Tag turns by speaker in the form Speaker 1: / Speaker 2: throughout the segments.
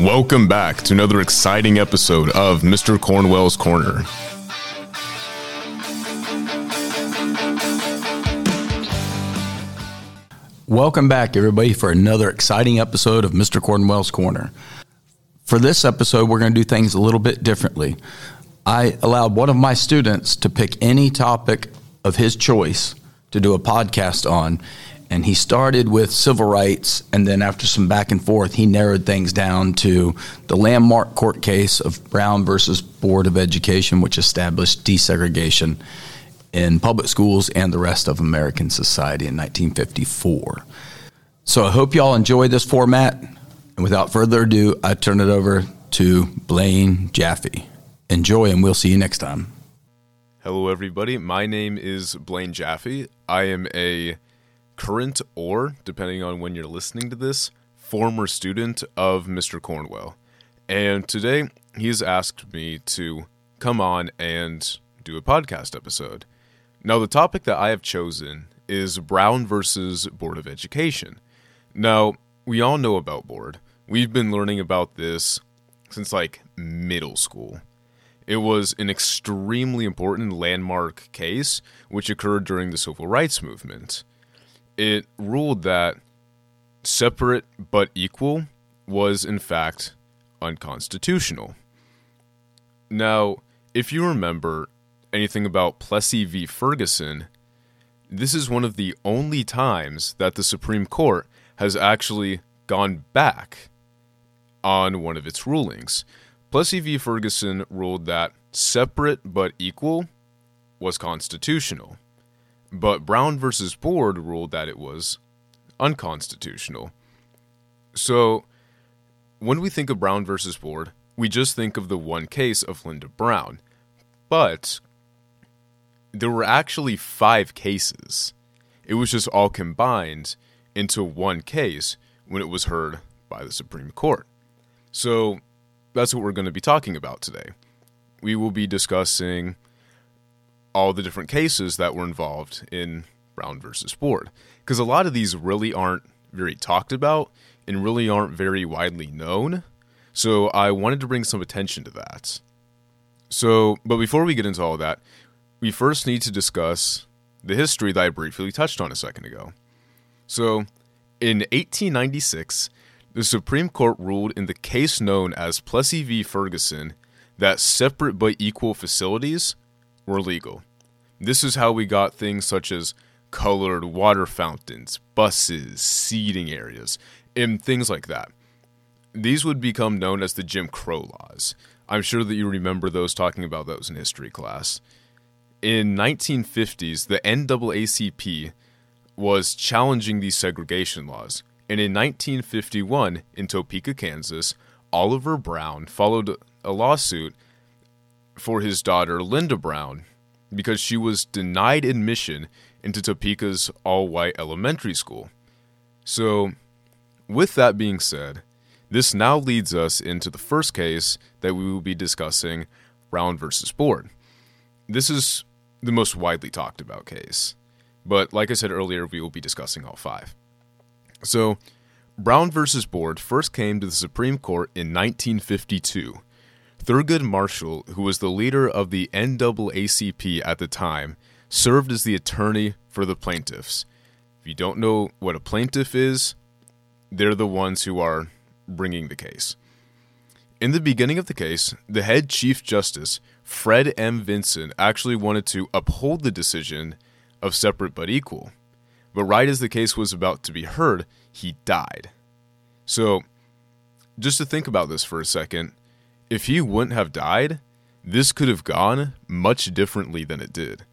Speaker 1: Welcome back to another exciting episode of Mr. Cornwell's Corner.
Speaker 2: Welcome back, everybody, for another exciting episode of Mr. Cornwell's Corner. For this episode, we're going to do things a little bit differently. I allowed one of my students to pick any topic of his choice to do a podcast on, and he started with civil rights, and then after some back and forth, he narrowed things down to the landmark court case of Brown versus Board of Education, which established desegregation in public schools and the rest of American society in 1954. So I hope y'all enjoy this format. And without further ado, I turn it over to Blaine Jaffe. Enjoy, and we'll see you next time.
Speaker 1: Hello, everybody. My name is Blaine Jaffe. I am a current or, depending on when you're listening to this, former student of Mr. Cornwell. And today he's asked me to come on and do a podcast episode. Now, the topic that I have chosen is Brown versus Board of Education. Now, we all know about Board. We've been learning about this since like middle school. It was an extremely important landmark case which occurred during the civil rights movement. It ruled that separate but equal was in fact unconstitutional. Now, if you remember, anything about Plessy v. Ferguson, this is one of the only times that the Supreme Court has actually gone back on one of its rulings. Plessy v. Ferguson ruled that separate but equal was constitutional, but Brown versus Board ruled that it was unconstitutional. So, when we think of Brown versus Board, we just think of the one case of Linda Brown. But there were actually five cases. It was just all combined into one case when it was heard by the Supreme Court. So that's what we're going to be talking about today. We will be discussing all the different cases that were involved in Brown versus Board. Because a lot of these really aren't very talked about and really aren't very widely known. So I wanted to bring some attention to that. So, but before we get into all that, we first need to discuss the history that I briefly touched on a second ago. So, in 1896, the Supreme Court ruled in the case known as Plessy v. Ferguson that separate but equal facilities were legal. This is how we got things such as colored water fountains, buses, seating areas, and things like that. These would become known as the Jim Crow laws. I'm sure that you remember those talking about those in history class in 1950s, the NAACP was challenging these segregation laws. And in 1951, in Topeka, Kansas, Oliver Brown followed a lawsuit for his daughter, Linda Brown, because she was denied admission into Topeka's all white elementary school. So, with that being said, this now leads us into the first case that we will be discussing Brown versus Board. This is the most widely talked about case. But like I said earlier, we will be discussing all five. So, Brown versus Board first came to the Supreme Court in 1952. Thurgood Marshall, who was the leader of the NAACP at the time, served as the attorney for the plaintiffs. If you don't know what a plaintiff is, they're the ones who are bringing the case. In the beginning of the case, the head Chief Justice Fred M. Vinson actually wanted to uphold the decision of separate but equal. But right as the case was about to be heard, he died. So, just to think about this for a second, if he wouldn't have died, this could have gone much differently than it did.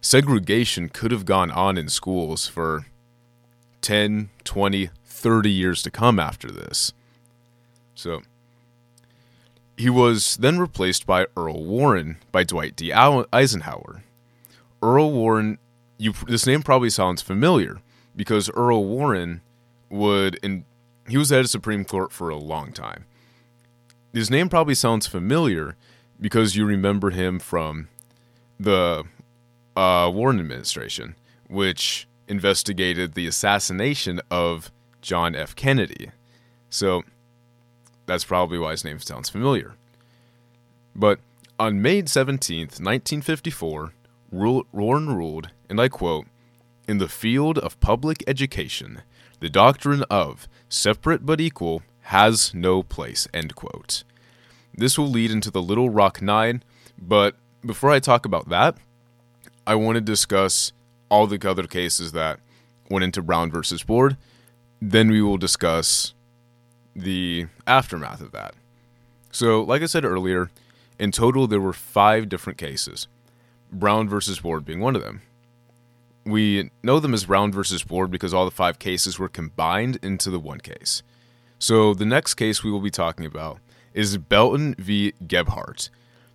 Speaker 1: Segregation could have gone on in schools for 10, 20, 30 years to come after this. So, he was then replaced by Earl Warren by Dwight D. Eisenhower. Earl Warren, you, this name probably sounds familiar because Earl Warren would, and he was at the Supreme Court for a long time. His name probably sounds familiar because you remember him from the uh, Warren administration, which investigated the assassination of John F. Kennedy. So that's probably why his name sounds familiar. But on May 17th, 1954, Warren ruled, and I quote, In the field of public education, the doctrine of separate but equal has no place, end quote. This will lead into the Little Rock Nine, but before I talk about that, I want to discuss all the other cases that went into Brown versus Board. Then we will discuss the aftermath of that. So, like I said earlier, in total there were five different cases, Brown versus Board being one of them. We know them as Brown versus Board because all the five cases were combined into the one case. So, the next case we will be talking about is Belton v. Gebhart.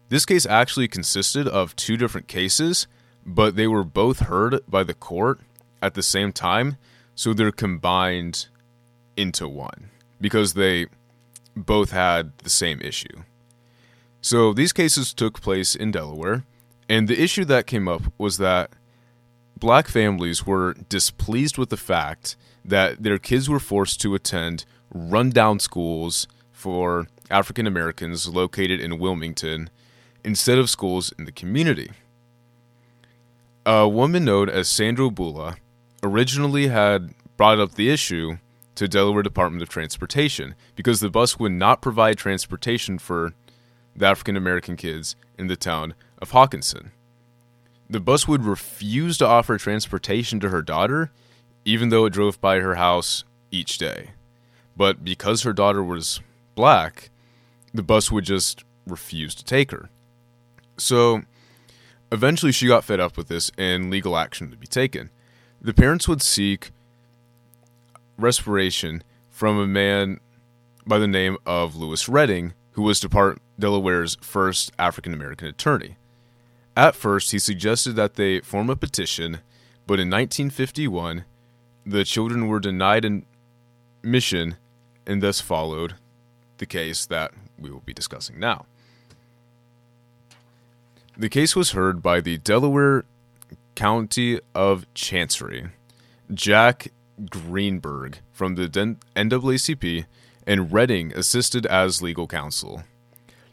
Speaker 1: This case actually consisted of two different cases, but they were both heard by the court at the same time, so they're combined into one because they both had the same issue. So these cases took place in Delaware, and the issue that came up was that black families were displeased with the fact that their kids were forced to attend rundown schools for African Americans located in Wilmington instead of schools in the community. A woman known as Sandra Bulah originally had brought up the issue to Delaware Department of Transportation because the bus would not provide transportation for the African American kids in the town of Hockessin. The bus would refuse to offer transportation to her daughter, even though it drove by her house each day. But because her daughter was black, the bus would just refuse to take her. So eventually she got fed up with this and legal action to be taken. The parents would seek respiration from a man by the name of Louis Redding, who was Depart- Delaware's first African American attorney. At first, he suggested that they form a petition, but in 1951, the children were denied admission and thus followed the case that we will be discussing now. The case was heard by the Delaware County of Chancery, Jack Greenberg from the NAACP, and Redding assisted as legal counsel.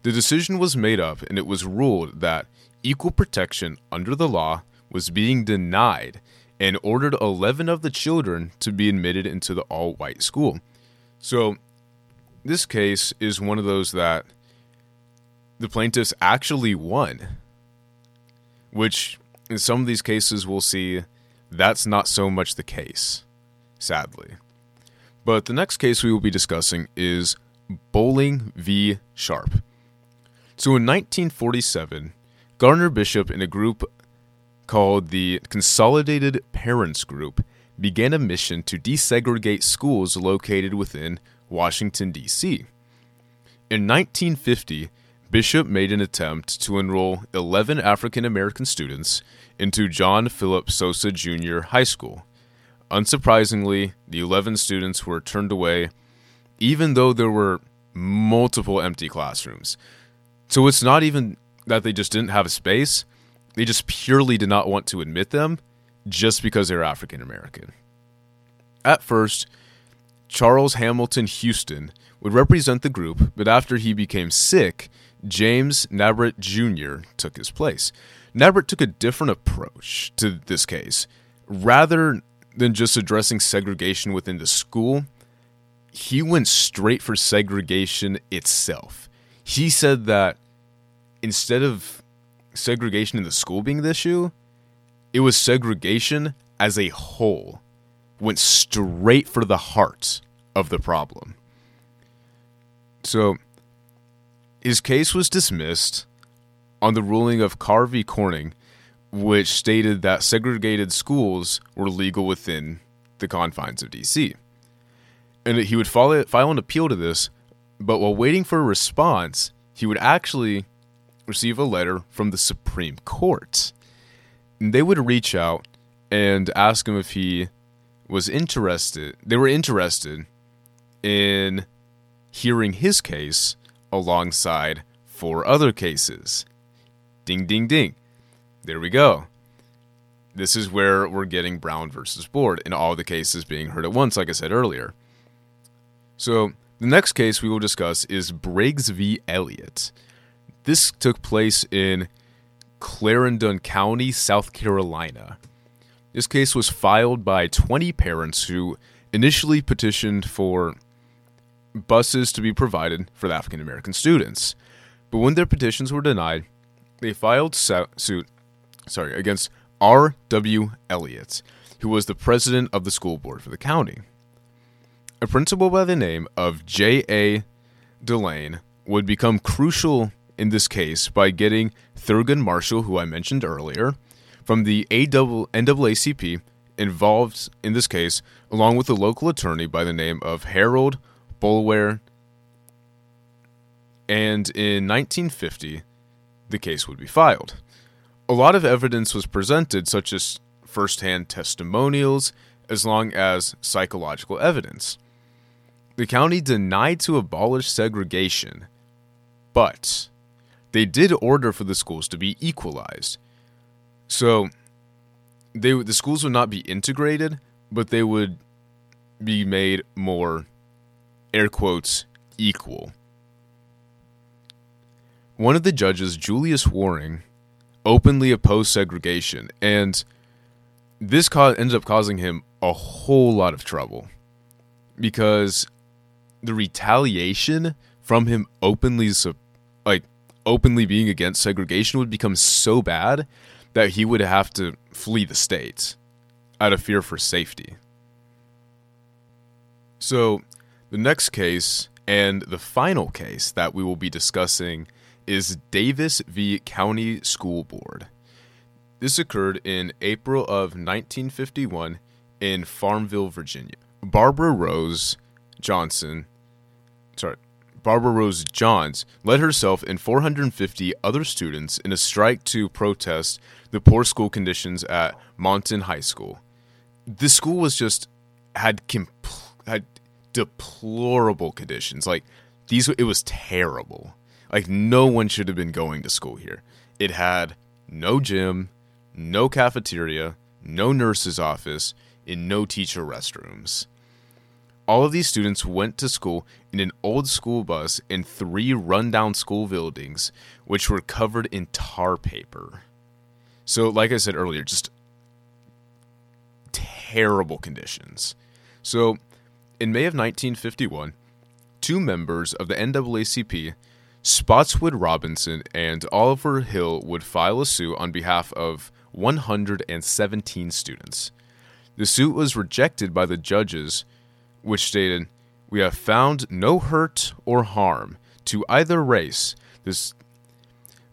Speaker 1: The decision was made up and it was ruled that equal protection under the law was being denied and ordered 11 of the children to be admitted into the all white school. So, this case is one of those that the plaintiffs actually won, which in some of these cases we'll see that's not so much the case sadly. But the next case we will be discussing is Bolling v. Sharpe. So in 1947, Gardner Bishop and a group called the Consolidated Parents Group began a mission to desegregate schools located within Washington, D.C. In 1950, Bishop made an attempt to enroll 11 African American students into John Philip Sousa Jr. High School. Unsurprisingly, the 11 students were turned away, even though there were multiple empty classrooms. So it's not even that they just didn't have a space, they just purely did not want to admit them just because they're African American. At first, Charles Hamilton Houston would represent the group, but after he became sick, James Nabrit Jr. took his place. Nabrit took a different approach to this case. Rather than just addressing segregation within the school, he went straight for segregation itself. He said that instead of segregation in the school being the issue, it was segregation as a whole. Went straight for the heart of the problem. So, his case was dismissed on the ruling of Carr v. Corning which stated that segregated schools were legal within the confines of DC. And he would file, file an appeal to this, but while waiting for a response, he would actually receive a letter from the Supreme Court. And they would reach out and ask him if he was interested. They were interested in hearing his case alongside four other cases. Ding, ding, ding. There we go. This is where we're getting Brown versus Board in all the cases being heard at once, like I said earlier. So, The next case we will discuss is Briggs v. Elliott. This took place in Clarendon County, South Carolina. This case was filed by 20 parents who initially petitioned for buses to be provided for the African American students. But when their petitions were denied, they filed suit sorry, against R.W. Elliott, who was the president of the school board for the county. A principal by the name of J.A. DeLaine would become crucial in this case by getting Thurgood Marshall, who I mentioned earlier, from the NAACP involved in this case, along with a local attorney by the name of Harold Boulware. And in 1950, the case would be filed. A lot of evidence was presented, such as firsthand testimonials, as long as psychological evidence. The county denied to abolish segregation, but they did order for the schools to be equalized. So they the schools would not be integrated, but they would be made more air quotes equal. One of the judges, Julius Waring, openly opposed segregation, and this co- ended up causing him a whole lot of trouble because the retaliation from him openly like openly being against segregation would become so bad that he would have to flee the state out of fear for safety. So, the next case and the final case that we will be discussing is Davis v. County School Board. This occurred in April of 1951 in Farmville, Virginia. Barbara Rose Johnson, sorry, Barbara Rose Johns led herself and 450 other students in a strike to protest the poor school conditions at Moton High School. The school was just had compl- had deplorable conditions. Like these, it was terrible. Like no one should have been going to school here. It had no gym, no cafeteria, no nurse's office, and no teacher restrooms. All of these students went to school in an old school bus in three rundown school buildings, which were covered in tar paper. So, like I said earlier, just terrible conditions. So, in May of 1951, two members of the NAACP, Spotswood Robinson and Oliver Hill, would file a suit on behalf of 117 students. The suit was rejected by the judges which stated, We have found no hurt or harm to either race. This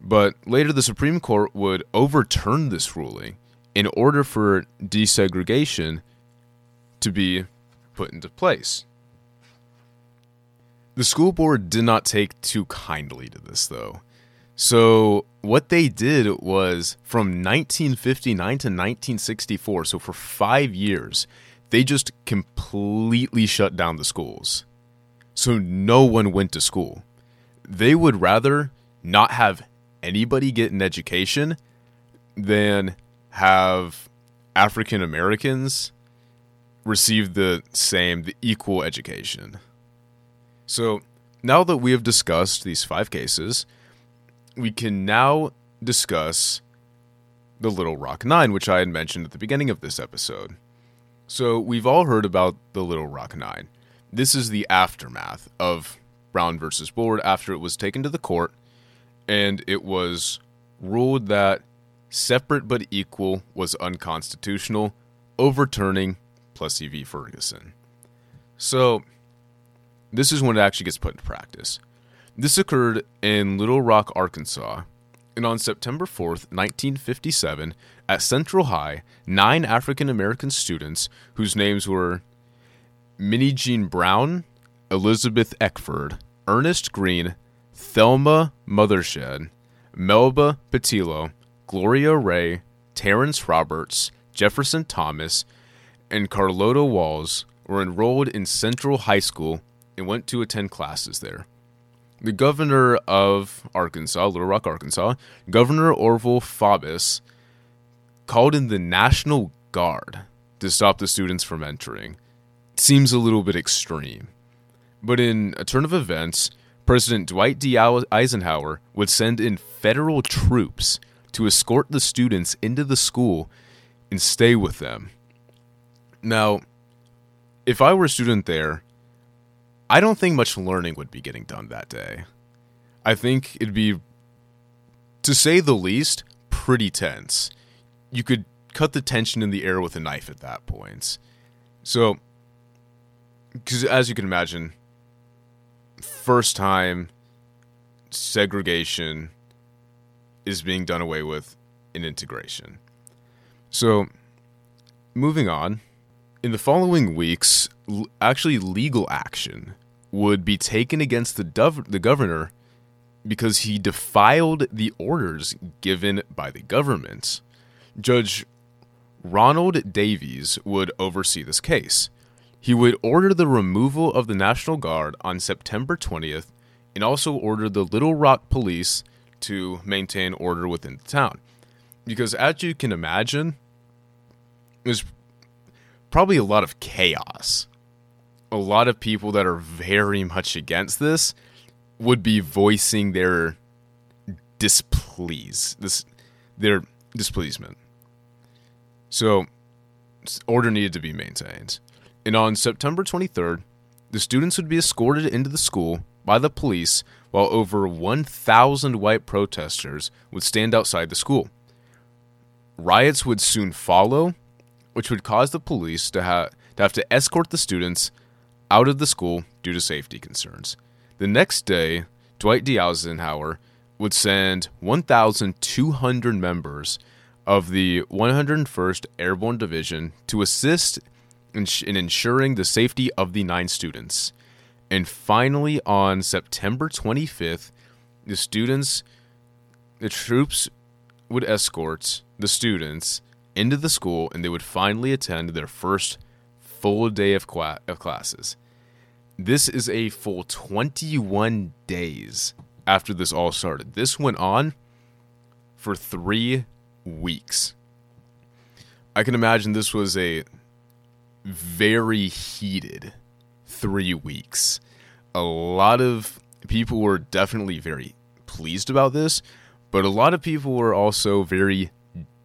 Speaker 1: but later the Supreme Court would overturn this ruling in order for desegregation to be put into place. The school board did not take too kindly to this, though. So, what they did was from 1959 to 1964, so for five years, they just completely shut down the schools. So no one went to school. They would rather not have anybody get an education than have African Americans receive the same, the equal education. So now that we have discussed these five cases, we can now discuss the Little Rock Nine, which I had mentioned at the beginning of this episode. So, we've all heard about the Little Rock Nine. This is the aftermath of Brown versus Board after it was taken to the court and it was ruled that separate but equal was unconstitutional, overturning Plessy v. Ferguson. So, this is when it actually gets put into practice. This occurred in Little Rock, Arkansas, and on September 4th, 1957, at Central High, nine African American students, whose names were Minnijean Brown, Elizabeth Eckford, Ernest Green, Thelma Mothershed, Melba Pattillo, Gloria Ray, Terrence Roberts, Jefferson Thomas, and Carlotta Walls were enrolled in Central High School and went to attend classes there. The governor of Arkansas, Little Rock, Arkansas, Governor Orville Faubus, called in the National Guard to stop the students from entering. Seems a little bit extreme. But in a turn of events, President Dwight D. Eisenhower would send in federal troops to escort the students into the school and stay with them. Now, if I were a student there, I don't think much learning would be getting done that day. I think it'd be, to say the least, pretty tense. You could cut the tension in the air with a knife at that point. So, because as you can imagine, first time segregation is being done away with in integration. So, moving on, in the following weeks, actually legal action would be taken against the, dov- the governor because he defiled the orders given by the government. Judge Ronald Davies would oversee this case. He would order the removal of the National Guard on September 20th and also order the Little Rock police to maintain order within the town. Because as you can imagine, there's probably a lot of chaos. A lot of people that are very much against this would be voicing their displease, this their displeasement. So, order needed to be maintained. And on September 23rd, the students would be escorted into the school by the police while over 1,000 white protesters would stand outside the school. Riots would soon follow, which would cause the police to, ha- to have to escort the students out of the school due to safety concerns. The next day, Dwight D. Eisenhower would send 1,200 members of the 101st Airborne Division to assist in, in ensuring the safety of the nine students. And finally, on September 25th, the students, the troops would escort the students into the school and they would finally attend their first full day of, of classes. This is a full 21 days after this all started. This went on for three weeks. I can imagine this was a very heated three weeks. A lot of people were definitely very pleased about this, but a lot of people were also very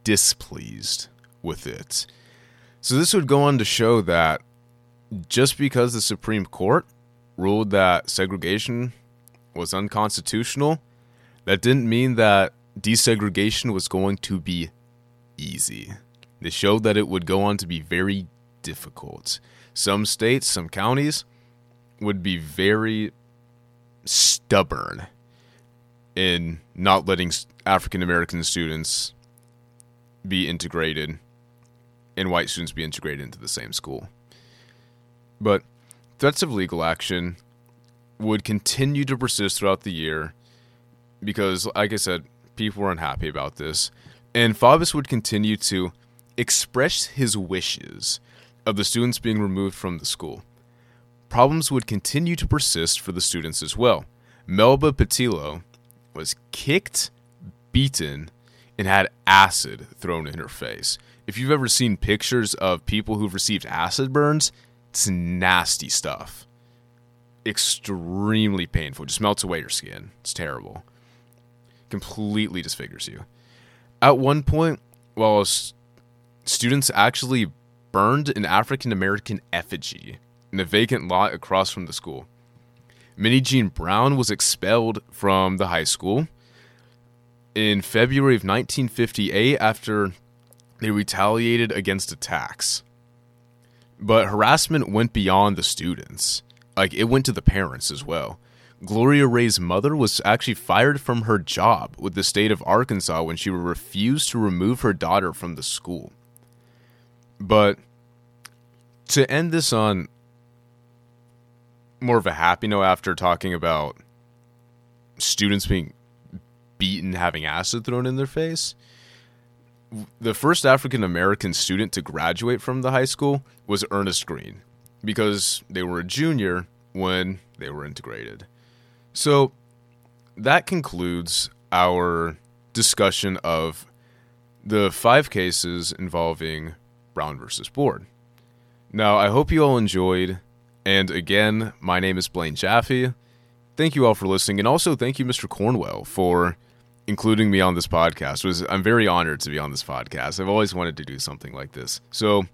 Speaker 1: displeased with it. So, this would go on to show that just because the Supreme Court ruled that segregation was unconstitutional, that didn't mean that desegregation was going to be easy. They showed that it would go on to be very difficult. Some states, some counties would be very stubborn in not letting African American students be integrated and white students be integrated into the same school. But threats of legal action would continue to persist throughout the year because, like I said, people were unhappy about this. And Faubus would continue to express his wishes of the students being removed from the school. Problems would continue to persist for the students as well. Melba Pattillo was kicked, beaten, and had acid thrown in her face. If you've ever seen pictures of people who've received acid burns, it's nasty stuff. Extremely painful. It Just melts away your skin. It's terrible. Completely disfigures you. At one point, while students actually burned an African American effigy in a vacant lot across from the school. Minnijean Brown was expelled from the high school in February of 1958 after they retaliated against attacks. But harassment went beyond the students. Like it went to the parents as well. Gloria Ray's mother was actually fired from her job with the state of Arkansas when she refused to remove her daughter from the school. But to end this on more of a happy note after talking about students being beaten, having acid thrown in their face, the first African American student to graduate from the high school was Ernest Green because they were a junior when they were integrated. So that concludes our discussion of the five cases involving Brown versus Board. Now, I hope you all enjoyed And again, my name is Blaine Jaffe. Thank you all for listening, and also thank you, Mr. Cornwell, for including me on this podcast. Was I'm very honored to be on this podcast. I've always wanted to do something like this. So,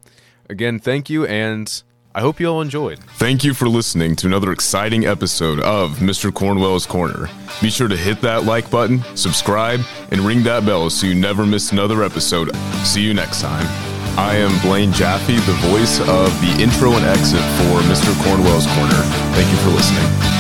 Speaker 1: again, thank you, and I hope you all enjoyed. Thank you for listening to another exciting episode of Mr. Cornwell's Corner. Be sure to hit that like button, subscribe, and ring that bell so you never miss another episode. See you next time. I am Blaine Jaffe, the voice of the intro and exit for Mr. Cornwell's Corner. Thank you for listening.